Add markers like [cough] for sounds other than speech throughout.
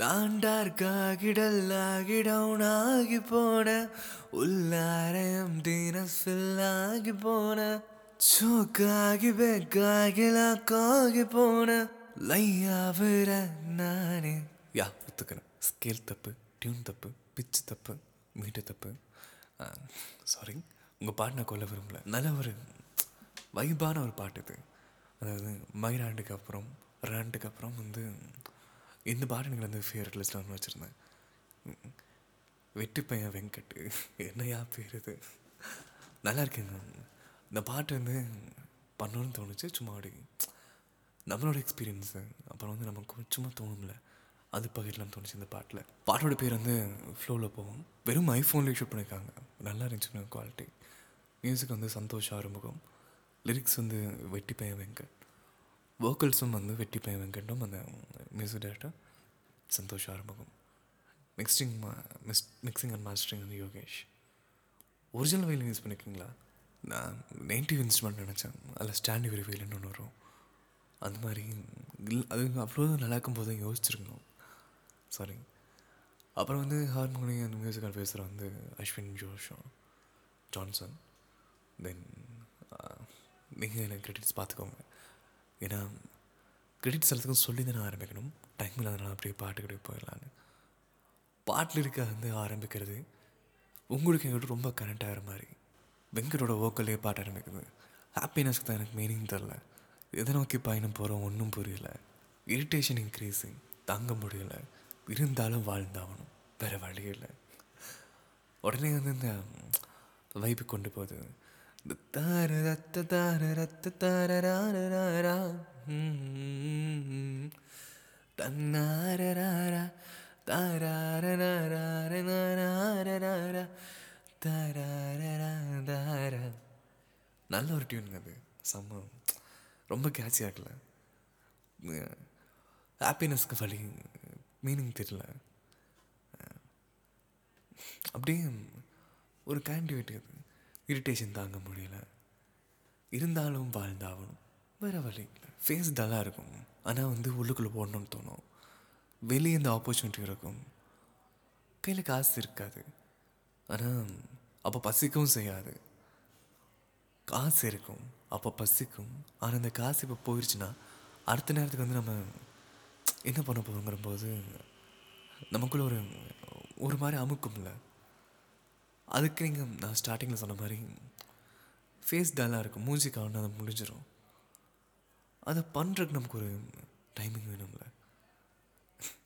நான் டார்க்காகிடல்லாகி டவுன் ஆகி போன உள்ளாரம் டீனஸ் ஃபில் ஆகி போன சோக்காகி பெக்காகி லாக்காகி போன லையாவிர நானே. யா ஒத்துக்கிறேன் ஸ்கேல் தப்பு டியூன் தப்பு பிச்சு தப்பு மீட்டு தப்பு. சாரி உங்கள் பாட்டு நான் கொல்ல விரும்பல. நல்ல ஒரு வைபான ஒரு பாட்டு இது. அதாவது மயிராண்டுக்கு அப்புறம் ரெண்டுக்கு அப்புறம் வந்து இந்த பாட்டு எனக்கு வந்து ஃபேவரட் லிஸ்ட்டில் வந்து வச்சுருந்தேன். வெட்டி பையன் வெங்கட் என்னையா பேர் இது? நல்லா இருக்குங்க இந்த பாட்டு வந்து பண்ணணும்னு தோணுச்சு சும்மா அப்படி. நம்மளோட எக்ஸ்பீரியன்ஸு அப்புறம் வந்து நமக்கு சும்மா தோணும்ல. அது பகிரலாம்னு தோணுச்சு இந்த பாட்டில். பாட்டோட பேர் வந்து ஃப்ளோவில் போகும். வெறும் ஐஃபோன்லேயே ஷூட் பண்ணியிருக்காங்க நல்லா இருந்துச்சு குவாலிட்டி மியூசிக் வந்து சந்தோஷ் ஆறுமுகம். லிரிக்ஸ் வந்து வெட்டி பையன் வெங்கட். வோக்கல்ஸும் வந்து வெட்டி பையன் வெங்கட்டும் அந்த music director Santhosh Arumugam mixing miss mixing and mastering வந்து யோகேஷ் ஒரிஜினல் வயலின் யூஸ் பண்ணியிருக்கீங்களா நான் நெகட்டிவ் இன்ஸ்ட்ருமெண்ட் நினச்சேன் அதில் ஸ்டாண்ட் ஒரு வயலின் ஒன்று வரும் அந்த மாதிரி அது அவ்வளோ நல்லா இருக்கும் போது யோசிச்சிருக்கணும் சாரி அப்புறம் வந்து ஹார்மோனியம் அந்த மியூசிக் பேசுகிற வந்து அஸ்வின் ஜோஷோ ஜான்சன் தென் நீங்கள் எனக்கு கிரெடிட்ஸ் பார்த்துக்கோங்க ஏன்னா கிரெடிட்ஸ் எல்லாத்துக்கும் சொல்லி தான் நான் ஆரம்பிக்கணும். டைம் இல்லாதனால அப்படியே பாட்டுக்கிட்டே போயிடலான்னு பாட்டில் இருக்க வந்து ஆரம்பிக்கிறது உங்களுக்கு எங்கிட்ட ரொம்ப கனெக்ட் ஆகிற மாதிரி. வெங்கடோட வோக்கல்லே பாட்டு ஆரம்பிக்குது. ஹாப்பினஸ்க்கு தான் எனக்கு மீனிங் தெரில எதை நோக்கி பயணம் போகிறோம் ஒன்றும் புரியல. இரிட்டேஷன் இன்க்ரீஸிங் தாங்க முடியல. இருந்தாலும் வாழ்ந்தாகணும். வேறு வழி இல்லை. உடனே வந்து இந்த வைப்பு கொண்டு போகுது. ராரா நல்ல ஒரு டியூனுங்க அது செம்ம ரொம்ப கேட்சியாக ஆகல ஹாப்பினஸ்க்கு வழி மீனிங் தெரியல அப்படியே ஒரு கேண்டிவேட் அது இரிட்டேஷன் தாங்க முடியல. இருந்தாலும் வாழ்ந்தாகணும். வேறு வழி இல்லை. ஃபேஸ் டல்லாக இருக்கும். ஆனால் வந்து உள்ளுக்குள்ளே போடணும்னு தோணும். வெளியே இந்த ஆப்பர்ச்சுனிட்டி இருக்கும். கையில் காசு இருக்காது. ஆனால் அப்போ பசிக்கவும் செய்யாது. காசு இருக்கும். அப்போ பசிக்கும். ஆனால் அந்த காசு இப்போ போயிடுச்சுன்னா அடுத்த நேரத்துக்கு வந்து நம்ம என்ன பண்ண போகிறோங்கிற போது நமக்குள்ள ஒரு ஒரு மாதிரி அமுக்கும்ல. அதுக்கு நீங்கள் நான் ஸ்டார்டிங்கில் சொன்ன மாதிரி ஃபேஸ் டல்லாக இருக்கும். மூஞ்சி காணும் அதை முடிஞ்சிடும் அதை பண்ணுறதுக்கு நமக்கு ஒரு டைமிங் வேணும்ல.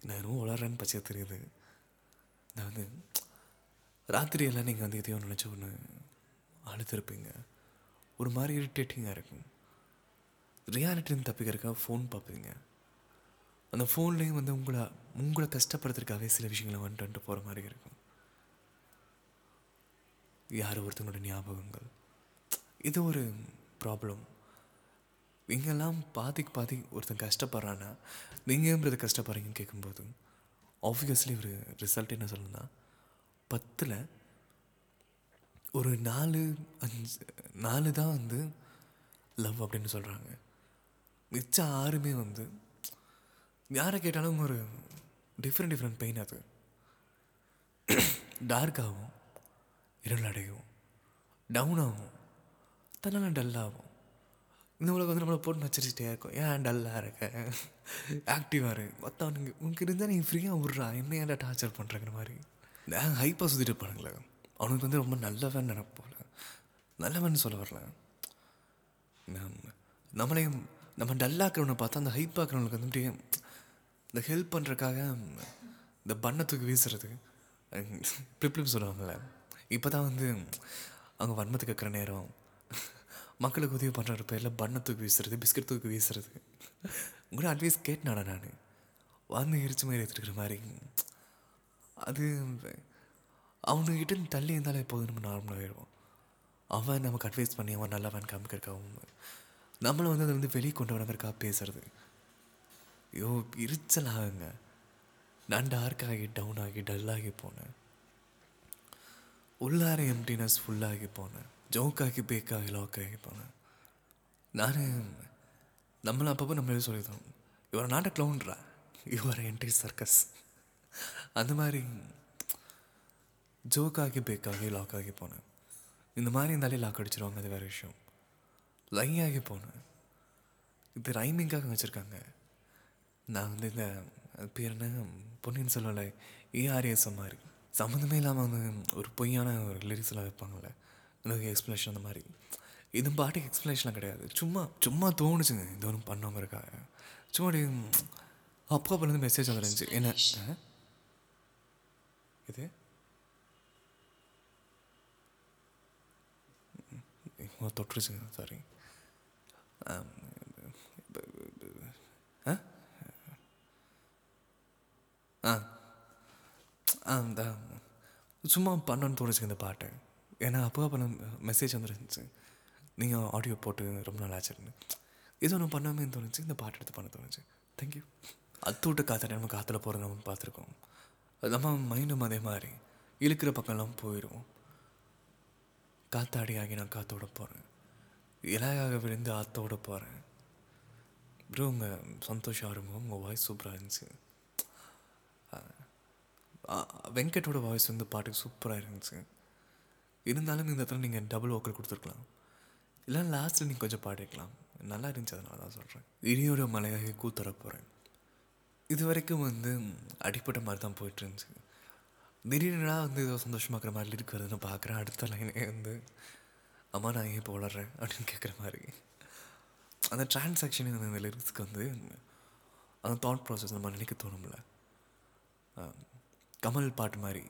நான் இன்னும் வளர்றேன்னு பச்சையாக தெரியுது. நான் வந்து ராத்திரி எல்லாம் நீங்கள் வந்து எதையோ நினச்ச ஒன்று அழுத்திருப்பீங்க ஒரு மாதிரி இரிட்டேட்டிங்காக இருக்கும். ரியாலிட்டின்னு தப்பிக்கிறதுக்காக ஃபோன் பார்ப்பீங்க. அந்த ஃபோன்லேயும் வந்து உங்களை உங்களை கஷ்டப்படுத்துறதுக்காகவே சில விஷயங்களை வந்துட்டு வந்துட்டு போகிற மாதிரி இருக்கும். யார் ஒருத்தங்களோட ஞாபகங்கள். இது ஒரு ப்ராப்ளம் இங்கெல்லாம் பாதிக்கு பாதி ஒருத்தன் கஷ்டப்படுறான்னா நீங்கள் ஏன் கஷ்டப்படுறீங்கன்னு கேட்கும்போது ஆப்வியஸ்லி ஒரு ரிசல்ட் என்ன சொல்லணும்னா பத்தில் ஒரு நாலு அஞ்சு நாலு தான் வந்து லவ் அப்படின்னு சொல்கிறாங்க மிச்சம் ஆறுமே வந்து யாரை கேட்டாலும் ஒரு டிஃப்ரெண்ட் டிஃப்ரெண்ட் பெயின் அது. [coughs] டார்க் ஆகும் இருள் அடையும் டவுன் ஆகும் தன்னால் டல்லாகும் இந்த உலகம் வந்து நம்மளை போட்டு நச்சரிச்சிட்டே இருக்கும். ஏன் டல்லாக இருக்க? ஆக்டிவாக இருக்கு மற்றவனுக்கு உனக்கு இருந்தால் நீ ஃப்ரீயாக விட்றா என்ன ஏன்டா டார்ச்சர் பண்ணுறங்கிற மாதிரி. நான் ஹைப்பாக சுற்றிட்டு இருப்பானுங்களே அவனுக்கு வந்து ரொம்ப நல்லவன் நினைப்போல நல்லவன் சொல்ல வரல. நம் நம்மளையும் நம்ம டல்லாக்கிறவனை பார்த்தா அந்த ஹைப் ஆக்கிறவனுக்கு வந்து அப்படியே இந்த ஹெல்ப் பண்ணுறக்காக இந்த பண்ணத்துக்கு வீசுறது. ப்ரிப்ளிம் சொல்லுவாங்கள்ல இப்போ தான் வந்து அவங்க வன்மத்துக்கு இருக்கிற நேரம். மக்களுக்கு உதவி பண்ணுற பேரில் பண்ணத்துக்கு வீசுறது பிஸ்கட் தூக்கி வீசுறது. உங்களோட அட்வைஸ் கேட்டனாடா நான். வந்து எரிச்சு மாதிரி எடுத்துருக்கிற மாதிரி. அது அவனுக்கிட்ட தள்ளி இருந்தாலே எப்போதும் நம்ம நார்மலாகிடுவோம் அவன் நமக்கு அட்வைஸ் பண்ணி அவன் நல்லவன் காமிக்கிறக்காகவும் நம்மளை வந்து அதை வந்து வெளியே கொண்டு வரங்கிறக்காக பேசுறது. ஐயோ எரிச்சல் ஆகுங்க. நான் டார்க் ஆகி டவுன் ஆகி டல்லாகி போனேன் உள்ளார எம்டினஸ் ஃபுல்லாகி போனேன். ஜோக்காகி பேக்காகி லாக்காகி போனேன். நான் நம்மளை அப்பப்போ நம்மளே சொல்லிடுறோம் இவர் நாட் அ க்ளவுன்ரா யுவர் என்டி சர்க்கஸ் அந்த மாதிரி ஜோக்காகி பேக்காகி லாக்காகி ஆகி போனேன். இந்த மாதிரி இருந்தாலே லாக் அடிச்சிருவாங்க அது வேறு விஷயம். லை ஆகி போனேன். இது ரைமிங்காக வச்சுருக்காங்க. நான் வந்து இந்த பேர் என்ன? பொன்னியின் செல்வல ஏஆர்எஸ் மாதிரி. சம்மந்தமே இல்லாமல் வந்து ஒரு பொய்யான ஒரு லிரிக்ஸ்லாம் வைப்பாங்கள்ல. எனக்கு எக்ஸ்ப்ளனேஷன் அந்த மாதிரி. இது பாட்டுக்கு எக்ஸ்ப்ளனேஷன்லாம் கிடையாது. சும்மா சும்மா தோணுச்சுங்க. இது ஒன்றும் பண்ணாமல் இருக்கா சும்மா அப்படியே அப்பா அப்பலேருந்து மெசேஜ் வந்துருந்துச்சு என்ன? இது? தொட்டுருச்சுங்க. சாரி ஆ? ஆ. ஆ இந்த சும்மா பண்ணணும்னு தோணுச்சு இந்த பாட்டு. ஏன்னா அப்போ பண்ண மெசேஜ் வந்துருந்துச்சு. நீங்கள் ஆடியோ போட்டு ரொம்ப நாள் ஆச்சுன்னு இது ஒன்று பண்ணாமே தோணுச்சு. இந்த பாட்டு எடுத்து பண்ண தோணுச்சு. தேங்க்யூ அத்தூட்டு காற்று நம்ம காற்றுல போகிற நம்ம பார்த்துருக்கோம். அது நம்ம மைண்டும் அதே மாதிரி. இழுக்கிற பக்கம்லாம் போயிடும் காத்தாடி ஆகி நான் காற்றோட போகிறேன் இலையாக விழுந்து ஆத்தோட போகிறேன் ப்ரோ உங்கள் சந்தோஷம் ஆரம்பம் உங்கள் வாய்ஸ் சூப்பராக இருந்துச்சு. வெங்கட்டோட வாய்ஸ் வந்து பாட்டுக்கு சூப்பராக இருந்துச்சு. இருந்தாலும் இந்த இடத்துல நீங்கள் டபுள் ஓக்கல் கொடுத்துருக்கலாம். இல்லை லாஸ்ட்டில் நீங்கள் கொஞ்சம் பாடிக்கலாம் நல்லா இருந்துச்சு அதனால தான் சொல்கிறேன் இனியோட மலையாக கூத்தர போகிறேன் இது வரைக்கும் வந்து அடிப்பட்ட மாதிரி தான் போயிட்டு இருந்துச்சு. திடீர்னுடா வந்து ஏதோ சந்தோஷமாக்குற மாதிரி இருக்கிறதுன்னு பார்க்குறேன் அடுத்த லைனே வந்து அம்மா நான் ஏன் இப்போ அப்படின்னு கேட்குற மாதிரி. அந்த டிரான்சாக்ஷன் அந்த லிரிக்ஸ்க்கு வந்து அந்த தாட் ப்ராசஸ் நம்ம நினைக்க தோணும்ல. கமல் பாட்டு மாதிரி.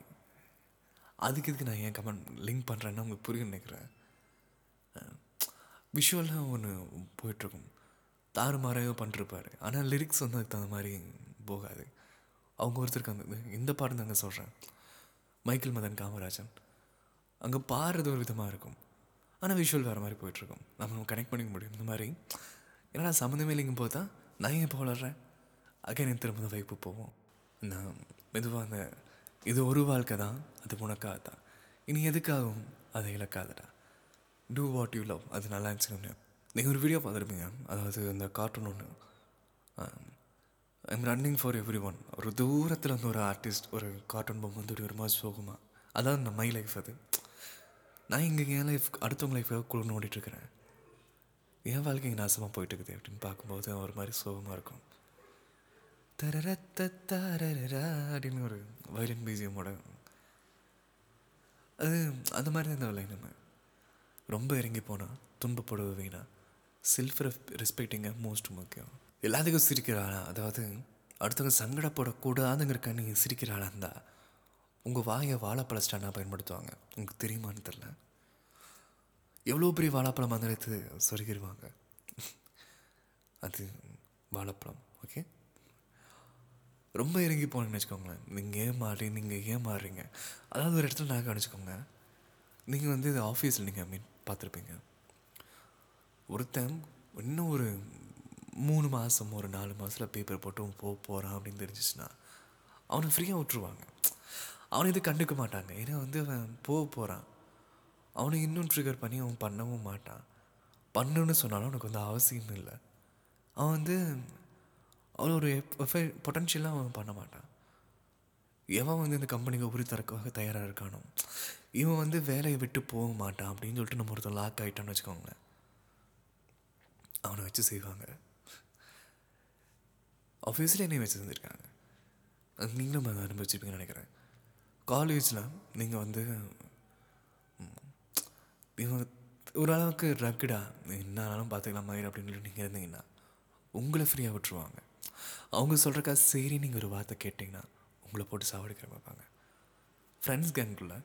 அதுக்கு இதுக்கு நான் ஏன் கமல் லிங்க் பண்ணுறேன்னு உங்களுக்கு புரிய நினைக்கிறேன். விஷுவலாக ஒன்று போயிட்டுருக்கும். தாறுமாறையோ பண்ணிருப்பார். ஆனால் லிரிக்ஸ் வந்து அதுக்கு தகுந்த மாதிரி போகாது. அவங்க ஒருத்தருக்கு அந்த இந்த பாட்டு தாங்க சொல்கிறேன் மைக்கேல் மதன் காமராஜன். அங்கே பாடுறது ஒரு விதமாக இருக்கும். ஆனால் விஷுவல் வேறு மாதிரி போயிட்டுருக்கும். நம்ம கனெக்ட் பண்ணிக்க முடியும். இந்த மாதிரி. ஏன்னா சம்மந்தமே இல்லைங்கும் போது தான் நான் ஏன் இப்போ வளர்றேன்? அகைன் திரும்ப வைப்பு போவோம். நான் மெதுவாக இது ஒரு வாழ்க்கை தான் அது உனக்காக தான். இனி எதுக்காகவும் அதை இழக்காதடா. டூ வாட் யூ லவ் அது நல்லா இருந்துச்சுன்னு நீங்கள் ஒரு வீடியோ பார்த்துருப்பீங்க. அதாவது இந்த கார்ட்டூன் ஒன்று I'm running for every one ஒரு தூரத்தில் வந்து ஒரு ஆர்டிஸ்ட் ஒரு கார்ட்டூன் பொம்மை வந்து ஒரு மாதிரி சோகமாக அதான் இந்த மை லைஃப் அது. நான் இங்கே என் லைஃப் அடுத்தவங்க லைஃபாக குழு ஓடிட்டுருக்கிறேன் என் வாழ்க்கை இங்கே நாசமாக போயிட்டு இருக்குது அப்படின்னு பார்க்கும்போது ஒரு மாதிரி சோகமாக இருக்கும். அப்படின்னு ஒரு வயலின் பிஜிஎம்மோட அது அந்த மாதிரி தான் இந்த லைன் நம்ம. ரொம்ப இறங்கி போனால் துன்பப்படுவ வீணா செல்ஃப் ரெஸ்பெக்டிங்க மோஸ்ட் முக்கியம். எல்லாத்துக்கும் சிரிக்கிறாளா அதாவது அடுத்தவங்க சங்கடப்படக்கூடாதுங்கிறக்க நீங்கள் சிரிக்கிறாளா இருந்தால் உங்கள் வாயை வாழைப்பழ ஸ்டாண்டாக பயன்படுத்துவாங்க? உங்களுக்கு தெரியுமான்னு தெரில எவ்வளோ பெரிய வாழைப்பழம் வந்து எடுத்து சொருகிடுவாங்க அது வாழைப்பழம் ஓகே ரொம்ப இறங்கி போனேன்னு வச்சுக்கோங்களேன். நீங்கள் ஏன் மாறி நீங்கள் ஏன் மாறுறீங்க? அதாவது ஒரு இடத்துல நான் கவனிச்சுக்கோங்க. நீங்கள் வந்து இது ஆஃபீஸில் நீங்கள் மீன் பார்த்துருப்பீங்க. ஒருத்தன் இன்னும் ஒரு மூணு மாதம் ஒரு நாலு மாதத்தில் பேப்பர் போட்டு போக போகிறான் அப்படின்னு தெரிஞ்சிச்சுன்னா அவனை ஃப்ரீயாக விட்டுருவாங்க. அவனை இது கண்டுக்க மாட்டாங்க. ஏன்னா வந்து அவன் போக போகிறான் அவனை இன்னும் ட்ரிகர் பண்ணி அவன் பண்ணவும் மாட்டான். பண்ணுன்னு சொன்னாலும் அவனுக்கு வந்து அவசியம் இல்லை. அவன் வந்து அவன் ஒரு பொட்டன்ஷியலாக அவன் பண்ண மாட்டான். எவன் வந்து இந்த கம்பெனிக்கு உரி தரக்காக தயாராக இருக்கானோ. இவன் வந்து வேலையை விட்டு போக மாட்டான் அப்படின்னு சொல்லிட்டு நம்ம ஒருத்தர் லாக் ஆகிட்டான்னு வச்சுக்கோங்களேன். அவனை வச்சு செய்வாங்க. ஆஃபீஸில் என்னையும் வச்சு செஞ்சுருக்காங்க. அது நீங்களும் அதை அனுபவிச்சிருப்பீங்கன்னு நினைக்கிறேன். காலேஜில் நீங்கள் வந்து இவன் இவங்க ஓரளவுக்கு ரக்குடா என்னாலும் பார்த்துக்கலாம் மாதிரி அப்படின்னு சொல்லிட்டு நீங்கள் இருந்தீங்கன்னா உங்களை ஃப்ரீயாக விட்டுருவாங்க. அவங்க சொல்கிறக்கா சரி நீங்கள் ஒரு வார்த்தை கேட்டிங்கன்னா உங்களை போட்டு சாவடிக்கிற பார்ப்பாங்க ஃப்ரெண்ட்ஸ் கேங்குள்ள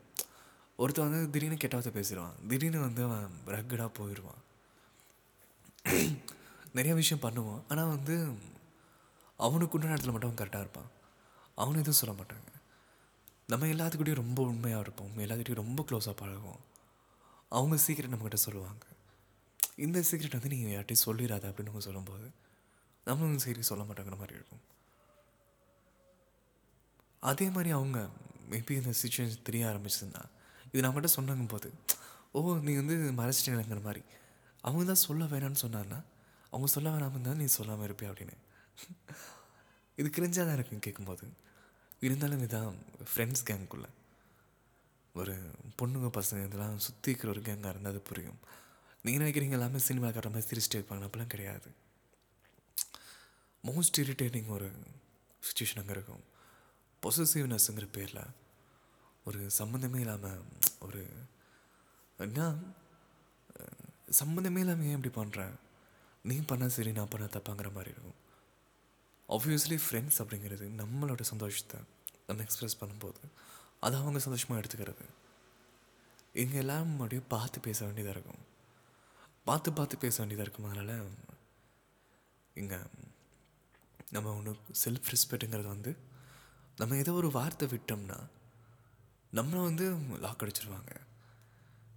ஒருத்தன் வந்து திடீர்னு கெட்ட வார்த்தை பேசிடுவான். திடீர்னு வந்து அவன் ரக்கடாக போயிடுவான். நிறைய விஷயம் பண்ணுவான். ஆனால் வந்து அவனுக்கு உண்டான இடத்துல மட்டும் அவன் கரெக்டாக இருப்பான். அவனும் எதுவும் சொல்ல மாட்டாங்க. நம்ம எல்லாத்துக்கிட்டையும் ரொம்ப உண்மையாக இருப்போம். எல்லாத்துக்கிட்டையும் ரொம்ப க்ளோஸாக பழகுவோம். அவங்க சீக்கிரம் நம்மக்கிட்ட சொல்லுவாங்க. இந்த சீக்ரெட் வந்து நீங்கள் யார்ட்டையும் சொல்லிடாத அப்படின்னு அவங்க சொல்லும்போது நம்மளும் சரி சொல்ல மாட்டாங்கிற மாதிரி இருக்கும். அதே மாதிரி அவங்க மேபி இந்த சுச்சுவேஷன் தெரிய ஆரம்பிச்சதுன்னா இது நம்மகிட்ட சொன்னாங்க போது ஓ நீ வந்து மறைச்சிட்டேங்கிற மாதிரி. அவங்க தான் சொல்ல வேணாம்னு சொன்னார்னா அவங்க சொல்ல வேணாம்னு தான் நீ சொல்லாமல் இருப்பியா அப்படின்னு. இது கிரிஞ்சாக தான் இருக்கும் கேட்கும்போது இருந்தாலும் இதான் ஃப்ரெண்ட்ஸ் கேங்குக்குள்ளே ஒரு பொண்ணுங்க பசங்க இதெல்லாம் சுற்றி இருக்கிற ஒரு கேங்காக இருந்தால் அது புரியும். நீங்கள் நினைக்கிறீங்க எல்லாமே சினிமா காட்டுற மாதிரி சிரிச்சிட்டு இருப்பாங்க அப்படிலாம் கிடையாது. மோஸ்ட் இரிட்டேட்டிங் ஒரு சுச்சுவேஷன் அங்கே இருக்கும். பொசசிவ்னஸ்ங்கிற பேரில் ஒரு சம்மந்தமே இல்லாமல் ஒரு என்ன? சம்மந்தமே இல்லாமல் ஏன் இப்படி பண்ணுறேன் நீ பண்ணால் சரி நான் பண்ண தப்பாங்கிற மாதிரி இருக்கும். ஆப்வியஸ்லி ஃப்ரெண்ட்ஸ் அப்படிங்கிறது நம்மளோட சந்தோஷத்தை நம்ம எக்ஸ்ப்ரெஸ் பண்ணும்போது அதை அவங்க சந்தோஷமாக எடுத்துக்கிறது. இங்கே எல்லாம் அப்படியே பார்த்து பேச வேண்டியதாக இருக்கும். பார்த்து பார்த்து பேச வேண்டியதாக இருக்கும் அதனால் இங்கே நம்ம ஒன்று செல்ஃப் ரெஸ்பெக்ட்டுங்கிறது வந்து நம்ம ஏதோ ஒரு வார்த்தை விட்டோம்னா நம்மளை வந்து லாக் அடிச்சிருவாங்க.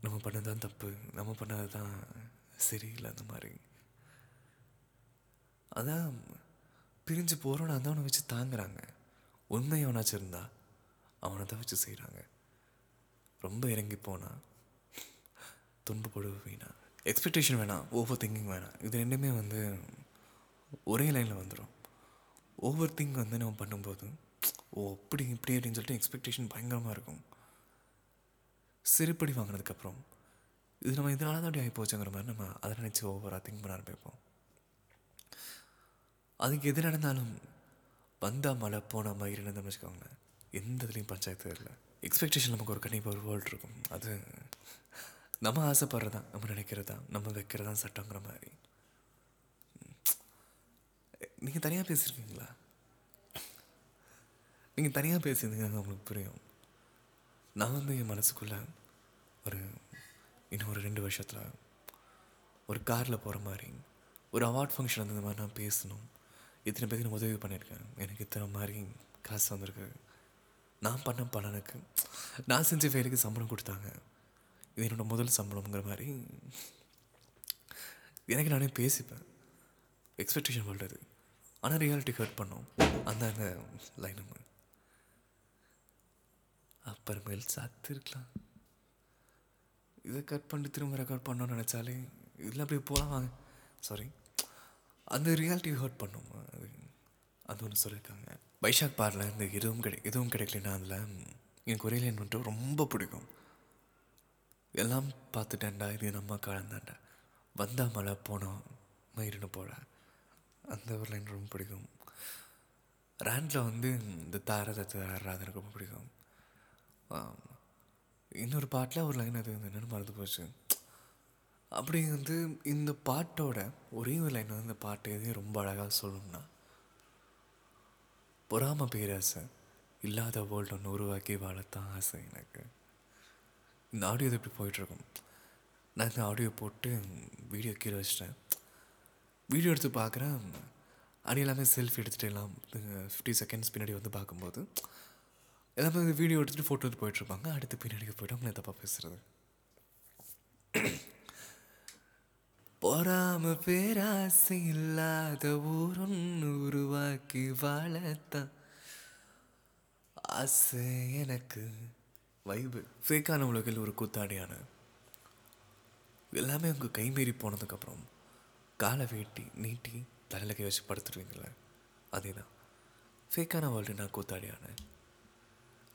நம்ம பண்ணது தான் தப்பு நம்ம பண்ணது தான் சரியில்லை அந்த மாதிரி. அதான் பிரிஞ்சு போகிறோன்னு அதான் அவனை வச்சு தாங்குறாங்க. உண்மை அவனாச்சும் இருந்தா அவனை தான் வச்சு செய்கிறாங்க ரொம்ப இறங்கி போனால் துன்பப்படுவ வீணா. எக்ஸ்பெக்டேஷன் வேணாம் ஓவர் திங்கிங் வேணாம். இது ரெண்டுமே வந்து ஒரே லைனில் வந்துடும் ஓவர் திங்க் வந்து நம்ம பண்ணும்போது ஓ அப்படி இப்படி அப்படின்னு சொல்லிட்டு எக்ஸ்பெக்டேஷன் பயங்கரமாக இருக்கும். சிறுப்படி வாங்கினதுக்கப்புறம் இது நம்ம இதனால தான் அப்படி ஆகிப்போச்சுங்கிற மாதிரி நம்ம அதை நினச்சி ஓவராக திங்க் பண்ண ஆரம்பிப்போம். அதுக்கு எது நடந்தாலும் வந்தால் மழை போனால் மயிர் இருந்தோம்னு வச்சுக்கோங்களேன் எந்த இதுலேயும் பஞ்சாயத்து இல்லை. எக்ஸ்பெக்டேஷன் நமக்கு ஒரு கண்டிப்பாக ஒரு வேர்ல்டு இருக்கும். அது நம்ம ஆசைப்படுறதா நம்ம நினைக்கிறதா நம்ம வைக்கிறதா சட்டங்கிற மாதிரி. நீங்கள் தனியாக பேசியிருக்கீங்களா நீங்கள் தனியாக பேசியிருந்தீங்கன்னா உங்களுக்கு புரியும். நான் வந்து என் மனசுக்குள்ளே ஒரு இன்னும் ஒரு ரெண்டு வருஷத்தில் ஒரு காரில் போகிற மாதிரி ஒரு அவார்ட் ஃபங்க்ஷன் அந்த மாதிரி நான் பேசணும். இத்தனை பேருக்கு நான் உதவி பண்ணியிருக்கேன். எனக்கு இத்தனை மாதிரி காசு வந்திருக்கு. நான் பண்ண பலனுக்கு நான் செஞ்ச வேலைக்கு சம்பளம் கொடுத்தாங்க. இது என்னோட முதல் சம்பளம்ங்கிற மாதிரி எனக்கு நானே பேசிப்பேன். எக்ஸ்பெக்டேஷன் பண்ணுறது ஆனால் ரியாலிட்டி ஹர்ட் பண்ணோம். அந்த லைன் அப்புறமேல் சத்து இருக்கலாம் இதை கட் பண்ணி திரும்ப ரெக்கார்ட் பண்ணோம்னு நினச்சாலே இதில் அப்படியே போகலாம் வாங்க. சாரி அந்த ரியாலிட்டி ஹர்ட் பண்ணும். அது அது ஒன்று சொல்லியிருக்காங்க. வைஷாக் பாரில் இந்த எதுவும் கிடை எதுவும் கிடைக்கலன்னா அதில் எனக்கு ஒரே லைன் வந்துட்டு ரொம்ப பிடிக்கும். எல்லாம் பார்த்துட்டேன்டா இது நம்ம கலந்தாண்டா வந்தா மழை போனோம் மயிருன்னு போட அந்த ஒரு லைன் ரொம்ப பிடிக்கும். ரேண்டில் வந்து இந்த தார தத்து எனக்கு ரொம்ப பிடிக்கும். இன்னொரு பாட்டில் ஒரு லைன் அது வந்து என்னென்னு மறந்து போச்சு. அப்படி வந்து இந்த பாட்டோட ஒரே ஒரு லைன் வந்து இந்த பாட்டு எதையும் ரொம்ப அழகாக சொல்லணும்னா பொறாம பேராசை இல்லாத வேர்ல்டு ஒன்று உருவாக்கி வாழத்தான் ஆசை எனக்கு. இந்த ஆடியோ இது இப்படி போயிட்டுருக்கும் நான் இந்த ஆடியோ போட்டு வீடியோ கீழே வச்சிட்டேன். வீடியோ எடுத்து பார்க்குறேன். அணி எல்லாமே செல்ஃபி எடுத்துகிட்டு எல்லாம் ஃபிஃப்டி செகண்ட்ஸ் பின்னாடி வந்து பார்க்கும்போது எல்லாமே வந்து வீடியோ எடுத்துகிட்டு ஃபோட்டோ எடுத்து போயிட்டுருப்பாங்க அடுத்து பின்னாடிக்கு போய்ட்டு அவங்கள தப்பாக பேசுகிறது [clears throat] பொறாம பேராசை இல்லாத ஊரொன்று உருவாக்கி வாழத்தான் ஆசை எனக்கு வைபு ஃபேக்கான உலகில் ஒரு கூத்தாடியான. எல்லாமே உங்கள் கைமீறி போனதுக்கப்புறம் காலை வெட்டி நீட்டி தலையில் கை வச்சு படுத்துருவீங்களே அதே தான் ஃபேக்கான வேர்ல்டு நான் கூத்தாடியானேன்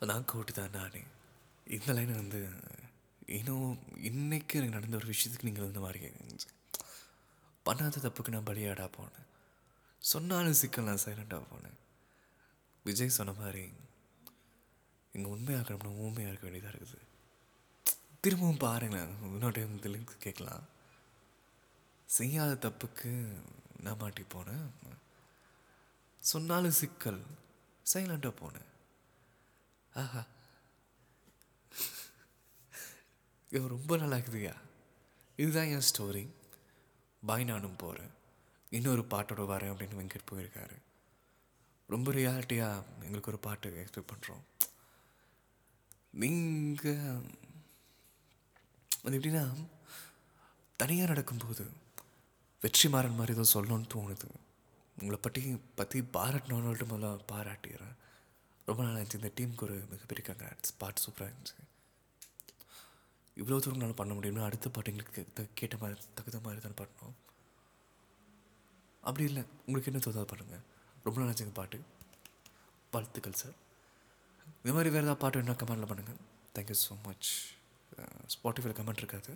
நான் கூட்டு தான் நானே. இந்த லைன் வந்து இன்னும் இன்றைக்கு எனக்கு நடந்த ஒரு விஷயத்துக்கு நீங்கள் இந்த மாதிரி பண்ணாத தப்புக்கு நான் பலியாடா போனேன். சொன்னாலும் சிக்கல் நான் சைலண்டாக போனேன். விஜய் சொன்ன மாதிரி இங்கே உண்மையாக்கணும்னா ஊமையாக இருக்க வேண்டியதாக இருக்குது. திரும்பவும் பாருங்களேன். இன்னொரு டைம் இந்த லிங்க் கேட்கலாம். செய்யாத தப்புக்கு நான் மாட்டி போனேன். சொன்னாலும் சிக்கல். சைலண்டாக போனேன். ஆஹா. இது ரொம்ப நல்லா இருக்குதுயா இதுதான் என் ஸ்டோரி பாய் நானும் போகிறேன் இன்னொரு பாட்டோட வரேன் அப்படின்னு வெங்கட் போயிருக்காரு. ரொம்ப ரியாலிட்டியாக எங்களுக்கு ஒரு பாட்டு எக்ஸ்பெக்ட் பண்ணுறோம் நீங்கள் அது எப்படின்னா தனியாக நடக்கும்போது வெற்றிமாறன் மாதிரி ஏதோ சொல்லணும்னு தோணுது. உங்களை பற்றி பற்றி பாராட்டணும்னு முதல்ல பாராட்டிடுறேன். ரொம்ப நல்லா இருந்துச்சு இந்த டீமுக்கு ஒரு மிகப்பெரிய கங்க்ராட்ஸ் பாட்டு சூப்பராக இருந்துச்சு. இவ்வளோ தூரம் நல்லா பண்ண முடியும்னா அடுத்த பாட்டு எங்களுக்கு கேட்ட மாதிரி தகுந்த மாதிரி தானே பண்ணணும். அப்படி இல்லை. உங்களுக்கு என்ன தோதாது பண்ணுங்கள் ரொம்ப நல்லா இருந்துச்சுங்க பாட்டு. வாழ்த்துக்கள் சார் இந்த மாதிரி வேறு ஏதாவது பாட்டு வேணால் கமெண்ட்டில் பண்ணுங்கள் தேங்க்யூ ஸோ மச் ஸ்பாட்டிஃபைல கமெண்ட் இருக்காது.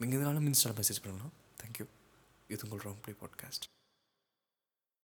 நீங்கள் எதுனாலும் இன்ஸ்டாவில் மெசேஜ் பண்ணலாம். தேங்க்யூ இது உங்கள் ராங் பாட்காஸ்ட்